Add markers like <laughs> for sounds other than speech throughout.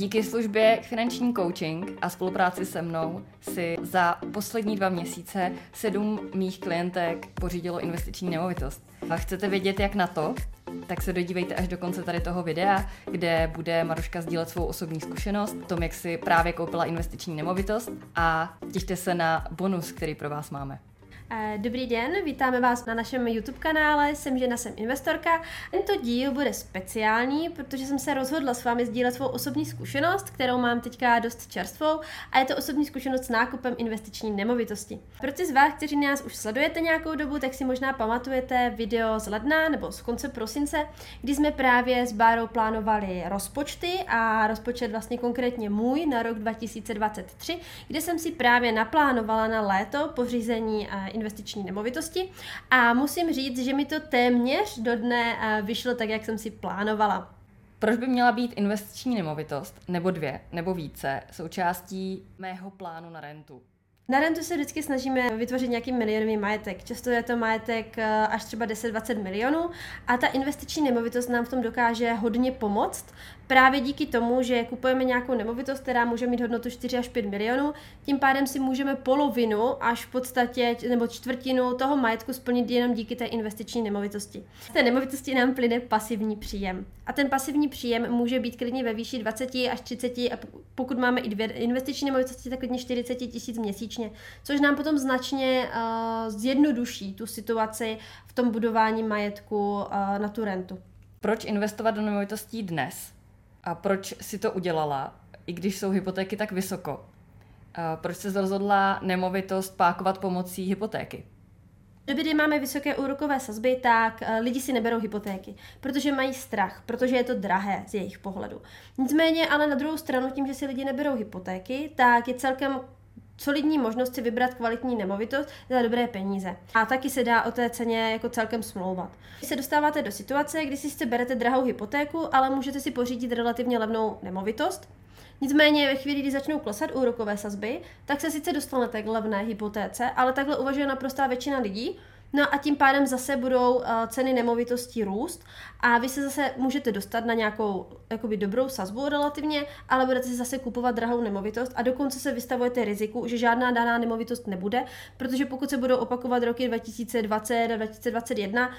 Díky službě finanční coaching a spolupráci se mnou si za poslední dva měsíce sedm mých klientek pořídilo investiční nemovitost. A chcete vědět, jak na to? Tak se dodívejte až do konce tady toho videa, kde bude Maruška sdílet svou osobní zkušenost, o tom, jak si právě koupila investiční nemovitost a těšte se na bonus, který pro vás máme. Eh, dobrý den, vítáme vás na našem YouTube kanále, jsem žena, jsem investorka. Tento díl bude speciální, protože jsem se rozhodla s vámi sdílet svou osobní zkušenost, kterou mám teďka dost čerstvou a je to osobní zkušenost s nákupem investiční nemovitosti. Pro ty z vás, kteří nás už sledujete nějakou dobu, tak si možná pamatujete video z ledna nebo z konce prosince, kdy jsme právě s Bárou plánovali rozpočty a rozpočet vlastně konkrétně můj na rok 2023, kde jsem si právě naplánovala na léto pořízení investiční nemovitosti a musím říct, že mi to téměř do dne eh, vyšlo tak, jak jsem si plánovala. Proč by měla být investiční nemovitost, nebo dvě, nebo více, součástí mého plánu na rentu? Na rentu se vždycky snažíme vytvořit nějaký milionový majetek. Často je to majetek eh, až třeba 10-20 milionů a ta investiční nemovitost nám v tom dokáže hodně pomoct, právě díky tomu, že kupujeme nějakou nemovitost, která může mít hodnotu 4 až 5 milionů, tím pádem si můžeme polovinu až v podstatě, nebo čtvrtinu toho majetku splnit jenom díky té investiční nemovitosti. Z té nemovitosti nám plyne pasivní příjem. A ten pasivní příjem může být klidně ve výši 20 až 30 a pokud máme i dvě investiční nemovitosti, tak klidně 40 tisíc měsíčně, což nám potom značně uh, zjednoduší tu situaci v tom budování majetku uh, na tu rentu. Proč investovat do nemovitostí dnes? A proč si to udělala, i když jsou hypotéky tak vysoko? A proč se rozhodla nemovitost pákovat pomocí hypotéky? V době, kdy máme vysoké úrokové sazby, tak eh, lidi si neberou hypotéky, protože mají strach, protože je to drahé z jejich pohledu. Nicméně, ale na druhou stranu, tím, že si lidi neberou hypotéky, tak je celkem solidní možnost si vybrat kvalitní nemovitost za dobré peníze. A taky se dá o té ceně jako celkem smlouvat. Když se dostáváte do situace, kdy si jste berete drahou hypotéku, ale můžete si pořídit relativně levnou nemovitost, Nicméně ve chvíli, kdy začnou klesat úrokové sazby, tak se sice dostanete k levné hypotéce, ale takhle uvažuje naprostá většina lidí, No a tím pádem zase budou uh, ceny nemovitostí růst a vy se zase můžete dostat na nějakou jakoby dobrou sazbu relativně, ale budete si zase kupovat drahou nemovitost a dokonce se vystavujete riziku, že žádná daná nemovitost nebude, protože pokud se budou opakovat roky 2020 a 2021,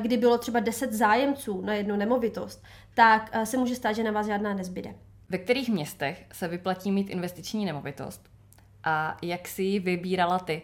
kdy bylo třeba 10 zájemců na jednu nemovitost, tak uh, se může stát, že na vás žádná nezbyde. Ve kterých městech se vyplatí mít investiční nemovitost? A jak si ji vybírala ty?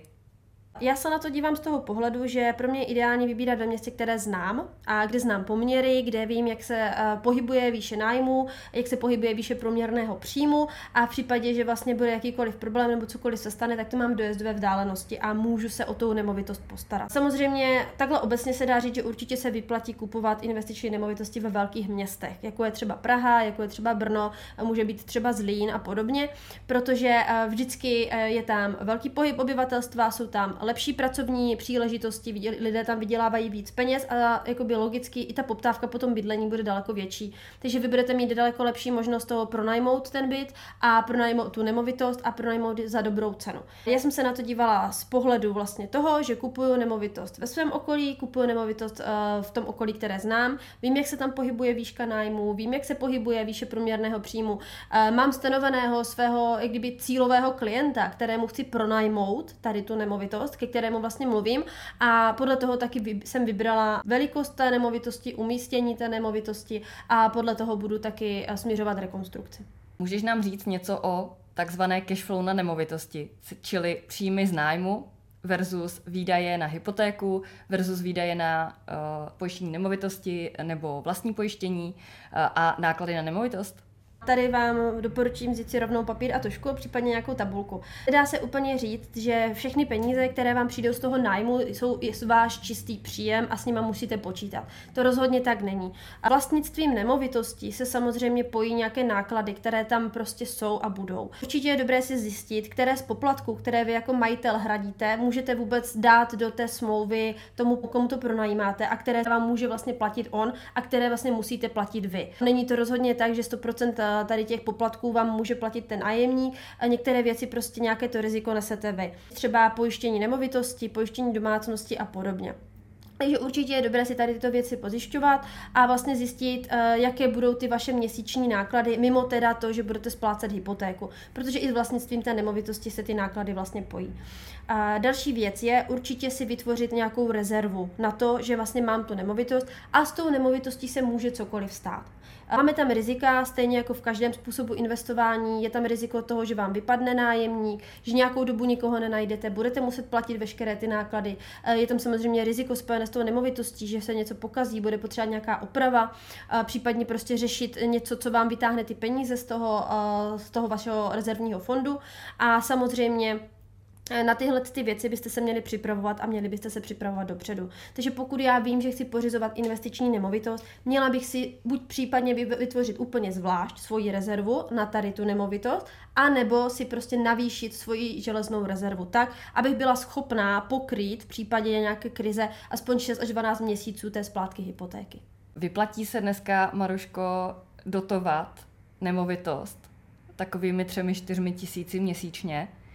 Já se na to dívám z toho pohledu, že pro mě je ideální vybírat ve městě, které znám a kde znám poměry, kde vím, jak se uh, pohybuje výše nájmu, jak se pohybuje výše průměrného příjmu a v případě, že vlastně bude jakýkoliv problém nebo cokoliv se stane, tak to mám dojezdové vzdálenosti a můžu se o tou nemovitost postarat. Samozřejmě takhle obecně se dá říct, že určitě se vyplatí kupovat investiční nemovitosti ve velkých městech, jako je třeba Praha, jako je třeba Brno, může být třeba Zlín a podobně, protože uh, vždycky uh, je tam velký pohyb obyvatelstva, jsou tam lepší pracovní příležitosti, lidé tam vydělávají víc peněz a jakoby logicky i ta poptávka po tom bydlení bude daleko větší. Takže vy budete mít daleko lepší možnost toho pronajmout ten byt a pronajmout tu nemovitost a pronajmout za dobrou cenu. Já jsem se na to dívala z pohledu vlastně toho, že kupuju nemovitost ve svém okolí, kupuju nemovitost uh, v tom okolí, které znám, vím, jak se tam pohybuje výška nájmu, vím, jak se pohybuje výše průměrného příjmu, uh, mám stanoveného svého jak kdyby cílového klienta, kterému chci pronajmout tady tu nemovitost, ke kterému vlastně mluvím a podle toho taky jsem vybrala velikost té nemovitosti, umístění té nemovitosti a podle toho budu taky eh, směřovat rekonstrukci. Můžeš nám říct něco o takzvané cashflow na nemovitosti, čili příjmy z nájmu versus výdaje na hypotéku versus výdaje na uh, pojištění nemovitosti nebo vlastní pojištění uh, a náklady na nemovitost? Tady vám doporučím vzít si rovnou papír a tušku, případně nějakou tabulku. Dá se úplně říct, že všechny peníze, které vám přijdou z toho nájmu, jsou váš čistý příjem a s nima musíte počítat. To rozhodně tak není. A vlastnictvím nemovitostí se samozřejmě pojí nějaké náklady, které tam prostě jsou a budou. Určitě je dobré si zjistit, které z poplatků, které vy jako majitel hradíte, můžete vůbec dát do té smlouvy tomu, komu to pronajímáte a které vám může vlastně platit on a které vlastně musíte platit vy. Není to rozhodně tak, že 100% tady těch poplatků vám může platit ten nájemník a některé věci prostě nějaké to riziko nesete vy. Třeba pojištění nemovitosti, pojištění domácnosti a podobně. Takže určitě je dobré si tady tyto věci pozjišťovat a vlastně zjistit, eh, jaké budou ty vaše měsíční náklady, mimo teda to, že budete splácet hypotéku, protože i s vlastnictvím té nemovitosti se ty náklady vlastně pojí. A další věc je určitě si vytvořit nějakou rezervu na to, že vlastně mám tu nemovitost a s tou nemovitostí se může cokoliv stát. Máme tam rizika, stejně jako v každém způsobu investování, je tam riziko toho, že vám vypadne nájemník, že nějakou dobu nikoho nenajdete, budete muset platit veškeré ty náklady. Eh, je tam samozřejmě riziko spojené s tou nemovitostí, že se něco pokazí, bude potřeba nějaká oprava, eh, případně prostě řešit něco, co vám vytáhne ty peníze z toho, eh, z toho vašeho rezervního fondu. A samozřejmě na tyhle ty věci byste se měli připravovat a měli byste se připravovat dopředu. Takže pokud já vím, že chci pořizovat investiční nemovitost, měla bych si buď případně vytvořit úplně zvlášť svoji rezervu na tady tu nemovitost, anebo si prostě navýšit svoji železnou rezervu tak, abych byla schopná pokrýt v případě nějaké krize aspoň 6 až 12 měsíců té splátky hypotéky. Vyplatí se dneska, Maruško, dotovat nemovitost takovými třemi, čtyřmi tisíci měsíčně, Eh,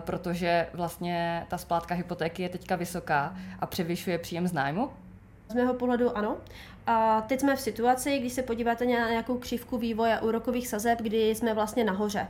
protože vlastně ta splátka hypotéky je teďka vysoká a převyšuje příjem z nájmu? Z mého pohledu ano. A teď jsme v situaci, když se podíváte na nějakou křivku vývoje úrokových sazeb, kdy jsme vlastně nahoře.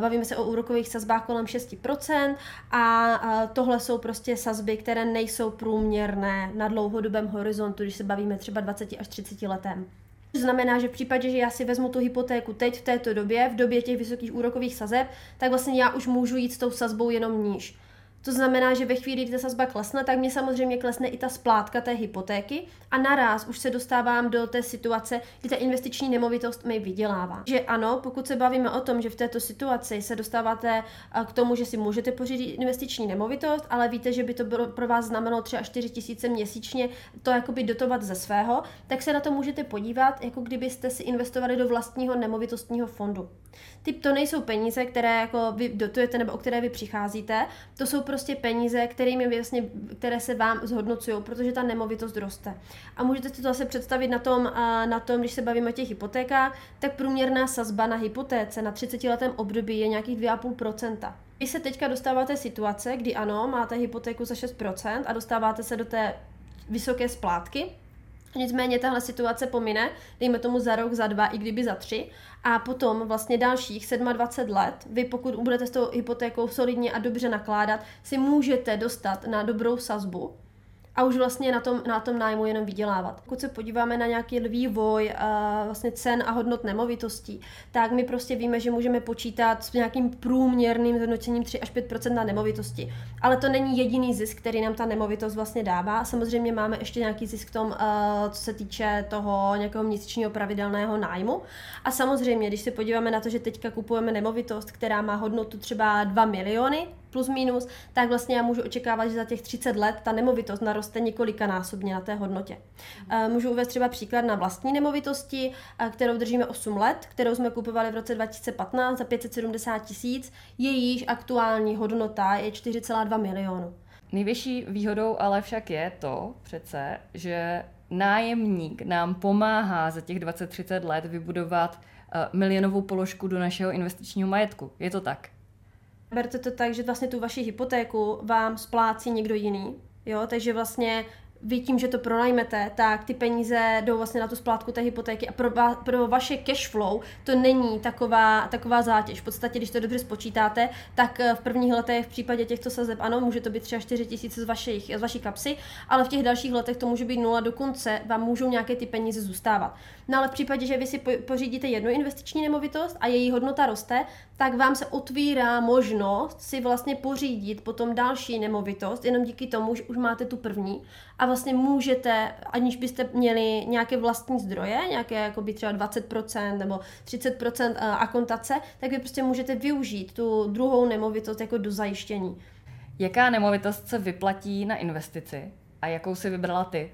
Bavíme se o úrokových sazbách kolem 6% a tohle jsou prostě sazby, které nejsou průměrné na dlouhodobém horizontu, když se bavíme třeba 20 až 30 letem. To znamená, že v případě, že já si vezmu tu hypotéku teď v této době, v době těch vysokých úrokových sazeb, tak vlastně já už můžu jít s tou sazbou jenom níž. To znamená, že ve chvíli, kdy ta sazba klesne, tak mě samozřejmě klesne i ta splátka té hypotéky a naraz už se dostávám do té situace, kdy ta investiční nemovitost mi vydělává. Že ano, pokud se bavíme o tom, že v této situaci se dostáváte eh, k tomu, že si můžete pořídit investiční nemovitost, ale víte, že by to bylo pro vás znamenalo 3 až 4 tisíce měsíčně to jakoby dotovat ze svého, tak se na to můžete podívat, jako kdybyste si investovali do vlastního nemovitostního fondu. Typ to nejsou peníze, které jako vy dotujete nebo o které vy přicházíte, to jsou prostě peníze, kterými vlastně, které se vám zhodnocují, protože ta nemovitost roste. A můžete si to zase představit na tom, na tom, když se bavíme o těch hypotékách, tak průměrná sazba na hypotéce na 30 letém období je nějakých 2,5%. Vy se teďka dostáváte situace, kdy ano, máte hypotéku za 6% a dostáváte se do té vysoké splátky, Nicméně tahle situace pomine, dejme tomu za rok, za dva, i kdyby za tři. A potom vlastně dalších 27 let, vy pokud budete s tou hypotékou solidně a dobře nakládat, si můžete dostat na dobrou sazbu, a už vlastně na tom, na tom nájmu jenom vydělávat. Pokud se podíváme na nějaký vývoj uh, vlastně cen a hodnot nemovitostí, tak my prostě víme, že můžeme počítat s nějakým průměrným zhodnocením 3 až 5% na nemovitosti. Ale to není jediný zisk, který nám ta nemovitost vlastně dává. Samozřejmě máme ještě nějaký zisk v tom, uh, co se týče toho nějakého měsíčního pravidelného nájmu. A samozřejmě, když se podíváme na to, že teďka kupujeme nemovitost, která má hodnotu třeba 2 miliony, plus minus, tak vlastně já můžu očekávat, že za těch 30 let ta nemovitost naroste několikanásobně na té hodnotě. Eh, můžu uvést třeba příklad na vlastní nemovitosti, eh, kterou držíme 8 let, kterou jsme kupovali v roce 2015 za 570 tisíc, jejíž aktuální hodnota je 4,2 milionu. Největší výhodou ale však je to přece, že nájemník nám pomáhá za těch 20-30 let vybudovat uh, milionovou položku do našeho investičního majetku. Je to tak? Berte to tak, že vlastně tu vaši hypotéku vám splácí někdo jiný, jo, takže vlastně vy tím, že to pronajmete, tak ty peníze jdou vlastně na tu splátku té hypotéky a pro, va, pro vaše cash flow to není taková, taková zátěž. V podstatě, když to dobře spočítáte, tak eh, v prvních letech v případě těchto sazeb ano, může to být třeba 4 tisíce z, vašich, z vaší kapsy, ale v těch dalších letech to může být nula, dokonce vám můžou nějaké ty peníze zůstávat. No ale v případě, že vy si pořídíte jednu investiční nemovitost a její hodnota roste, tak vám se otvírá možnost si vlastně pořídit potom další nemovitost, jenom díky tomu, že už máte tu první a vlastně můžete, aniž byste měli nějaké vlastní zdroje, nějaké jako by třeba 20% nebo 30% eh, akontace, tak vy prostě můžete využít tu druhou nemovitost jako do zajištění. Jaká nemovitost se vyplatí na investici a jakou si vybrala ty?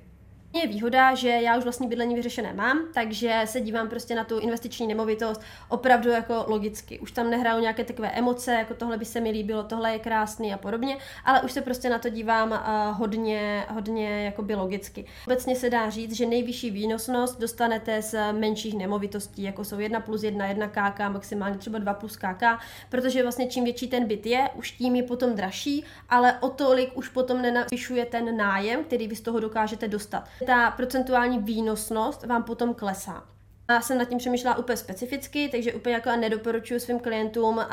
Je výhoda, že já už vlastně bydlení vyřešené mám, takže se dívám prostě na tu investiční nemovitost opravdu jako logicky. Už tam nehrajou nějaké takové emoce, jako tohle by se mi líbilo, tohle je krásný a podobně, ale už se prostě na to dívám uh, hodně, hodně jakoby logicky. Obecně se dá říct, že nejvyšší výnosnost dostanete z menších nemovitostí, jako jsou 1 plus 1, 1 KK, maximálně třeba 2 plus KK, protože vlastně čím větší ten byt je, už tím je potom dražší, ale o tolik už potom nenavyšuje ten nájem, který vy z toho dokážete dostat ta procentuální výnosnost vám potom klesá. Já jsem nad tím přemýšlela úplně specificky, takže úplně jako nedoporučuji svým klientům uh,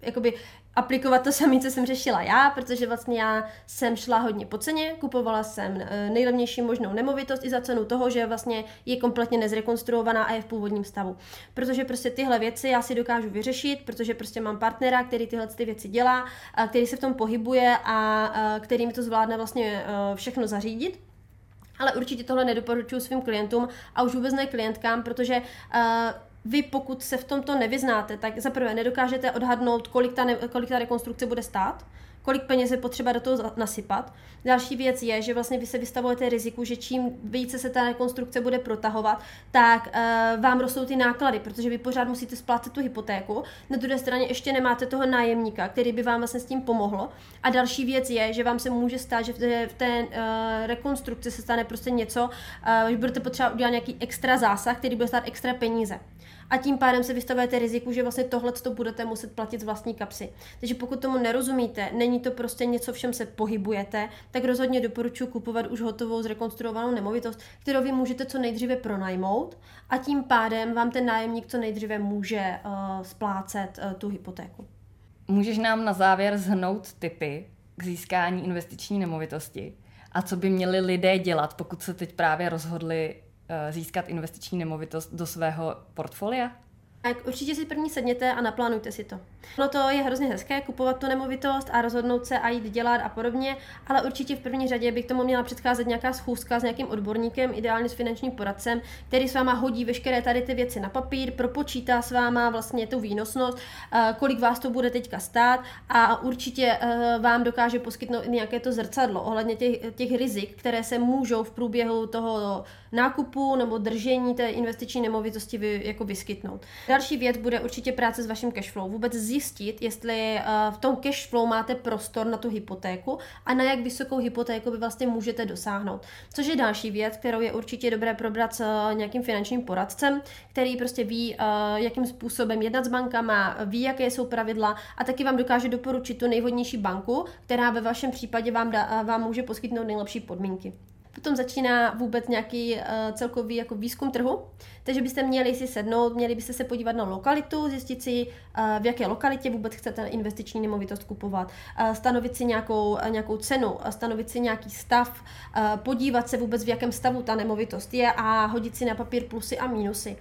jakoby aplikovat to <laughs> samé, co jsem řešila já, protože vlastně já jsem šla hodně po ceně, kupovala jsem eh, nejlevnější možnou nemovitost i za cenu toho, že vlastně je kompletně nezrekonstruovaná a je v původním stavu. Protože prostě tyhle věci já si dokážu vyřešit, protože prostě mám partnera, který tyhle ty věci dělá, který se v tom pohybuje a který mi to zvládne vlastně eh, všechno zařídit ale určitě tohle nedoporučuji svým klientům a už vůbec ne klientkám, protože uh, vy pokud se v tomto nevyznáte, tak zaprvé nedokážete odhadnout, kolik ta, ne, kolik ta rekonstrukce bude stát, kolik peněz je potřeba do toho nasypat. Další věc je, že vlastně vy se vystavujete riziku, že čím více se ta rekonstrukce bude protahovat, tak uh, vám rostou ty náklady, protože vy pořád musíte splácet tu hypotéku. Na druhé straně ještě nemáte toho nájemníka, který by vám vlastně s tím pomohl. A další věc je, že vám se může stát, že v té, v té uh, rekonstrukci se stane prostě něco, uh, že budete potřeba udělat nějaký extra zásah, který bude stát extra peníze a tím pádem se vystavujete riziku, že vlastně tohle to budete muset platit z vlastní kapsy. Takže pokud tomu nerozumíte, není to prostě něco, v čem se pohybujete, tak rozhodně doporučuji kupovat už hotovou zrekonstruovanou nemovitost, kterou vy můžete co nejdříve pronajmout a tím pádem vám ten nájemník co nejdříve může uh, splácet uh, tu hypotéku. Můžeš nám na závěr zhnout typy k získání investiční nemovitosti a co by měli lidé dělat, pokud se teď právě rozhodli získat investiční nemovitost do svého portfolia? Tak určitě si první sedněte a naplánujte si to. No to je hrozně hezké kupovat tu nemovitost a rozhodnout se a jít dělat a podobně, ale určitě v první řadě bych tomu měla předcházet nějaká schůzka s nějakým odborníkem, ideálně s finančním poradcem, který s váma hodí veškeré tady ty věci na papír, propočítá s váma vlastně tu výnosnost, eh, kolik vás to bude teďka stát a určitě eh, vám dokáže poskytnout nějaké to zrcadlo ohledně těch, těch rizik, které se můžou v průběhu toho nákupu nebo držení té investiční nemovitosti vy, jako vyskytnout. Další věc bude určitě práce s vaším cashflow. Vůbec zjistit, jestli uh, v tom cashflow máte prostor na tu hypotéku a na jak vysokou hypotéku vy vlastně můžete dosáhnout. Což je další věc, kterou je určitě dobré probrat s uh, nějakým finančním poradcem, který prostě ví, uh, jakým způsobem jednat s bankama, ví, jaké jsou pravidla a taky vám dokáže doporučit tu nejvhodnější banku, která ve vašem případě vám, da, vám může poskytnout nejlepší podmínky. Potom začíná vůbec nějaký uh, celkový jako výzkum trhu, takže byste měli si sednout, měli byste se podívat na lokalitu, zjistit si, uh, v jaké lokalitě vůbec chcete investiční nemovitost kupovat, uh, stanovit si nějakou, uh, nějakou cenu, uh, stanovit si nějaký stav, uh, podívat se vůbec, v jakém stavu ta nemovitost je a hodit si na papír plusy a mínusy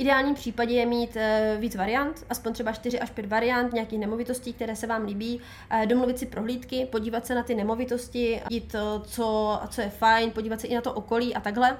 ideálním případě je mít uh, víc variant, aspoň třeba 4 až 5 variant nějakých nemovitostí, které se vám líbí, uh, domluvit si prohlídky, podívat se na ty nemovitosti, jít, co, co je fajn, podívat se i na to okolí a takhle.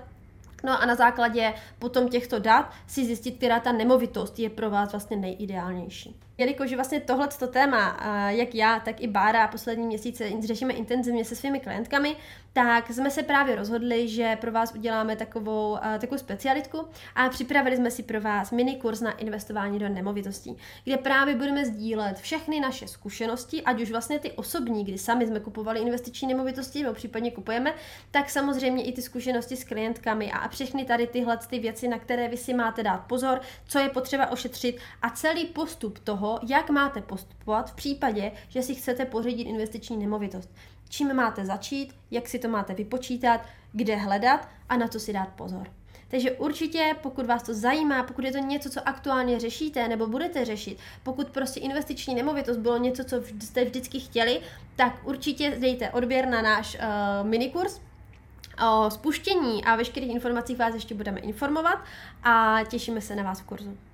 No a na základě potom těchto dat si zjistit, která ta nemovitost je pro vás vlastně nejideálnější. Jelikož vlastně tohleto téma, jak já, tak i Bára poslední měsíce řešíme intenzivně se svými klientkami, tak jsme se právě rozhodli, že pro vás uděláme takovou, takovou specialitku a připravili jsme si pro vás mini kurz na investování do nemovitostí, kde právě budeme sdílet všechny naše zkušenosti, ať už vlastně ty osobní, kdy sami jsme kupovali investiční nemovitosti nebo případně kupujeme, tak samozřejmě i ty zkušenosti s klientkami a všechny tady tyhle ty věci, na které vy si máte dát pozor, co je potřeba ošetřit a celý postup toho, toho, jak máte postupovat v případě, že si chcete pořídit investiční nemovitost. Čím máte začít, jak si to máte vypočítat, kde hledat a na to si dát pozor. Takže určitě, pokud vás to zajímá, pokud je to něco, co aktuálně řešíte nebo budete řešit, pokud prostě investiční nemovitost bylo něco, co jste vždycky chtěli, tak určitě dejte odběr na náš uh, minikurs. O spuštění a veškerých informacích vás ještě budeme informovat a těšíme se na vás v kurzu.